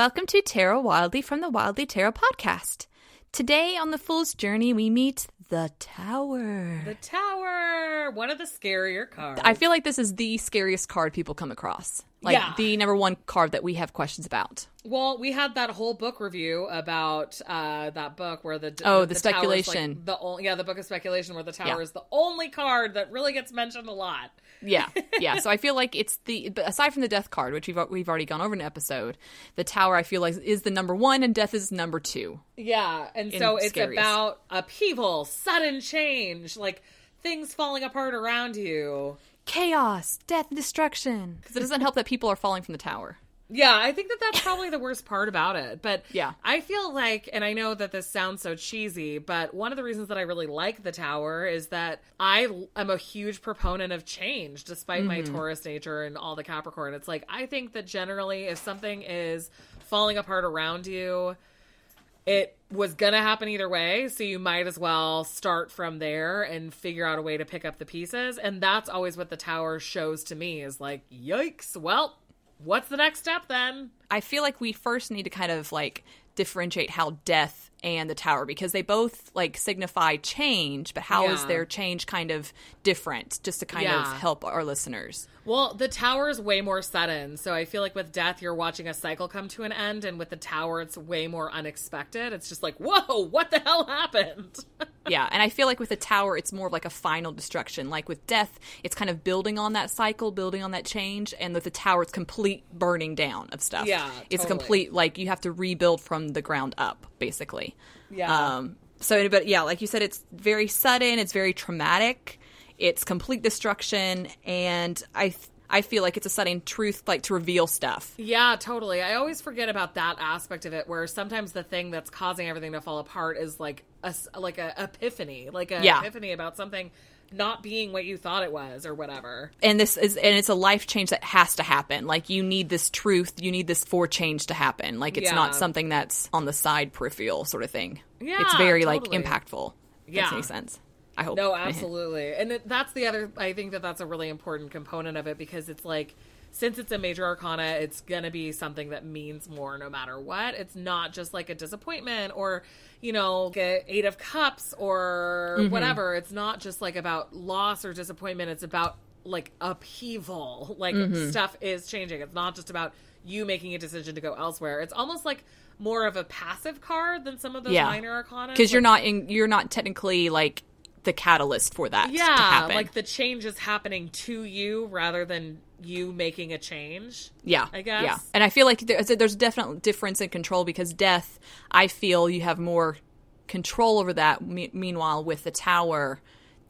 Welcome to Tarot Wildly from the Wildly Tarot podcast. Today on the Fool's Journey, we meet the Tower. The Tower, one of the scarier cards. I feel like this is the scariest card people come across. Like Yeah. the number one card that we have questions about. well, we had that whole book review about uh, that book where the Oh, the is, speculation. Like the only, yeah, the book of speculation where the tower Yeah. is the only card that really gets mentioned a lot. Yeah, yeah. so I feel like it's the but aside from the Death card, which we've we've already gone over in an episode. The Tower, I feel like, is the number one, and Death is number two. Yeah, and so it's scariest. about upheaval, sudden change, like things falling apart around you. Chaos, death, and destruction. Because it doesn't help that people are falling from the tower. Yeah, I think that that's probably the worst part about it. But Yeah. I feel like, and I know that this sounds so cheesy, but one of the reasons that I really like the tower is that I am a huge proponent of change, despite my Mm-hmm. Taurus nature and all the Capricorn. It's like, I think that generally, if something is falling apart around you, it was gonna happen either way so you might as well start from there and figure out a way to pick up the pieces. And that's always what the tower shows to me is like yikes well what's the next step then? I feel like we first need to kind of like differentiate how death and the tower because they both like signify change, but how is Yeah. their change kind of different? Just to kind of help our listeners. well the tower is way more sudden so i feel like with death you're watching a cycle come to an end and with the tower it's way more unexpected it's just like whoa what the hell happened yeah, and I feel like with the tower, it's more of like a final destruction. Like with death, it's kind of building on that cycle, building on that change, and with the tower, it's complete burning down of stuff. Yeah, it's totally. complete like you have to rebuild from the ground up, basically. Yeah Um, so, but yeah, like you said, it's very sudden. It's very traumatic. It's complete destruction, and I I feel like it's a sudden truth, like to reveal stuff. Yeah, totally. I always forget about that aspect of it, where sometimes the thing that's causing everything to fall apart is like a like a epiphany, like a Yeah. epiphany about something not being what you thought it was or whatever. And this is and it's a life change that has to happen. Like you need this truth, you need this for change to happen. Like it's Yeah. not something that's on the side peripheral sort of thing. Yeah, it's very like impactful. Yeah. Makes sense. I hope. No, absolutely. and that's the other I think that that's a really important component of it because it's like since it's a major arcana, it's going to be something that means more no matter what. It's not just like a disappointment or, you know, like a 8 of cups or Mm-hmm. whatever. It's not just like about loss or disappointment. It's about like upheaval. Like Mm-hmm. stuff is changing. It's not just about you making a decision to go elsewhere. It's almost like more of a passive card than some of those Yeah. minor arcana. because you're not in, you're not technically like the catalyst for that to yeah happen. like the change is happening to you rather than you making a change Yeah, I guess. Yeah, and I feel like there's there's definitely difference in control because death. I feel you have more control over that. Me- meanwhile, with the tower,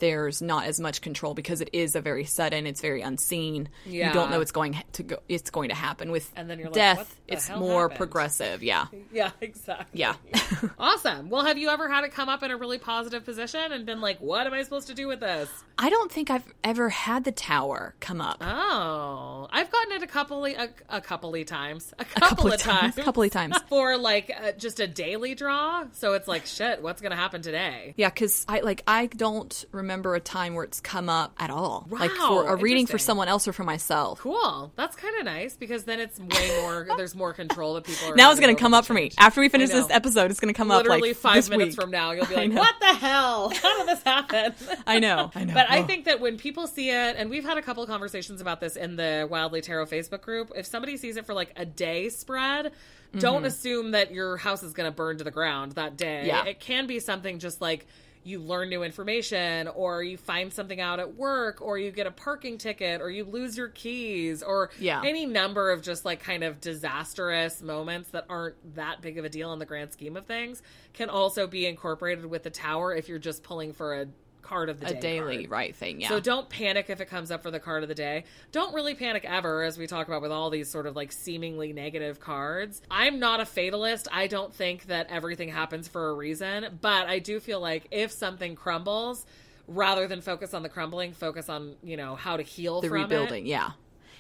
there's not as much control because it is a very sudden. It's very unseen. Yeah. You don't know it's going to go. It's going to happen with And then you're death. the it's more happened? progressive. Yeah, yeah exactly yeah. awesome well have you ever had it come up in a really positive position and been like what am i supposed to do with this I don't think I've ever had the tower come up. oh i've gotten it a couple a, a couple of times a couple, of times, A couple of times. for like uh, just a daily draw so it's like shit what's gonna happen today Yeah, because I like I don't remember a time where it's come up at all. like Wow, for a reading for someone else or for myself. cool that's kind of nice because then it's way more there's more control that people are Now it's going to come up for me after we finish this episode. It's going to come literally up like five minutes week. from now you'll be like what the hell how did this happen I know. I know. but i Oh. think that when people see it and we've had a couple conversations about this in the wildly tarot facebook group if somebody sees it for like a day spread don't assume that your house is going to burn to the ground that day Mm-hmm. Yeah. it can be something just like you learn new information or you find something out at work or you get a parking ticket or you lose your keys or Yeah. any number of just like kind of disastrous moments that aren't that big of a deal in the grand scheme of things can also be incorporated with the tower if you're just pulling for a card of the a day daily card. right thing. Yeah. So don't panic if it comes up for the card of the day. Don't really panic ever, as we talk about with all these sort of like seemingly negative cards. I'm not a fatalist. I don't think that everything happens for a reason, but I do feel like if something crumbles, rather than focus on the crumbling, focus on you know how to heal the rebuilding. It. Yeah.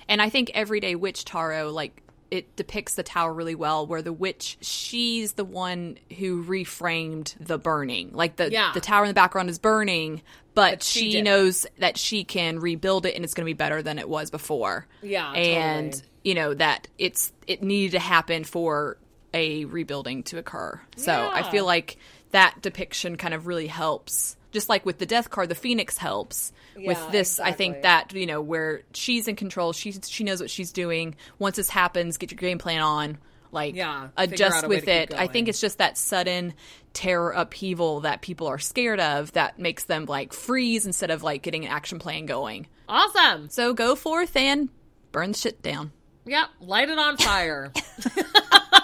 And I think Everyday Witch Tarot like it depicts the tower really well where the witch she's the one who reframed the burning like the Yeah. the tower in the background is burning but, But she she, knows that she can rebuild it and it's going to be better than it was before Yeah, and totally. you know that it's it needed to happen for a rebuilding to occur. So I feel like that depiction kind of really helps. Just like with the death card, the phoenix helps. with Yeah, this, I think that you know where she's in control. She she knows what she's doing. Once this happens, get your game plan on. Like Yeah, adjust out a way with it. I think it's just that sudden terror upheaval that people are scared of that makes them like freeze instead of like getting an action plan going. Awesome. So go forth and burn shit down. Yep. Light it on fire.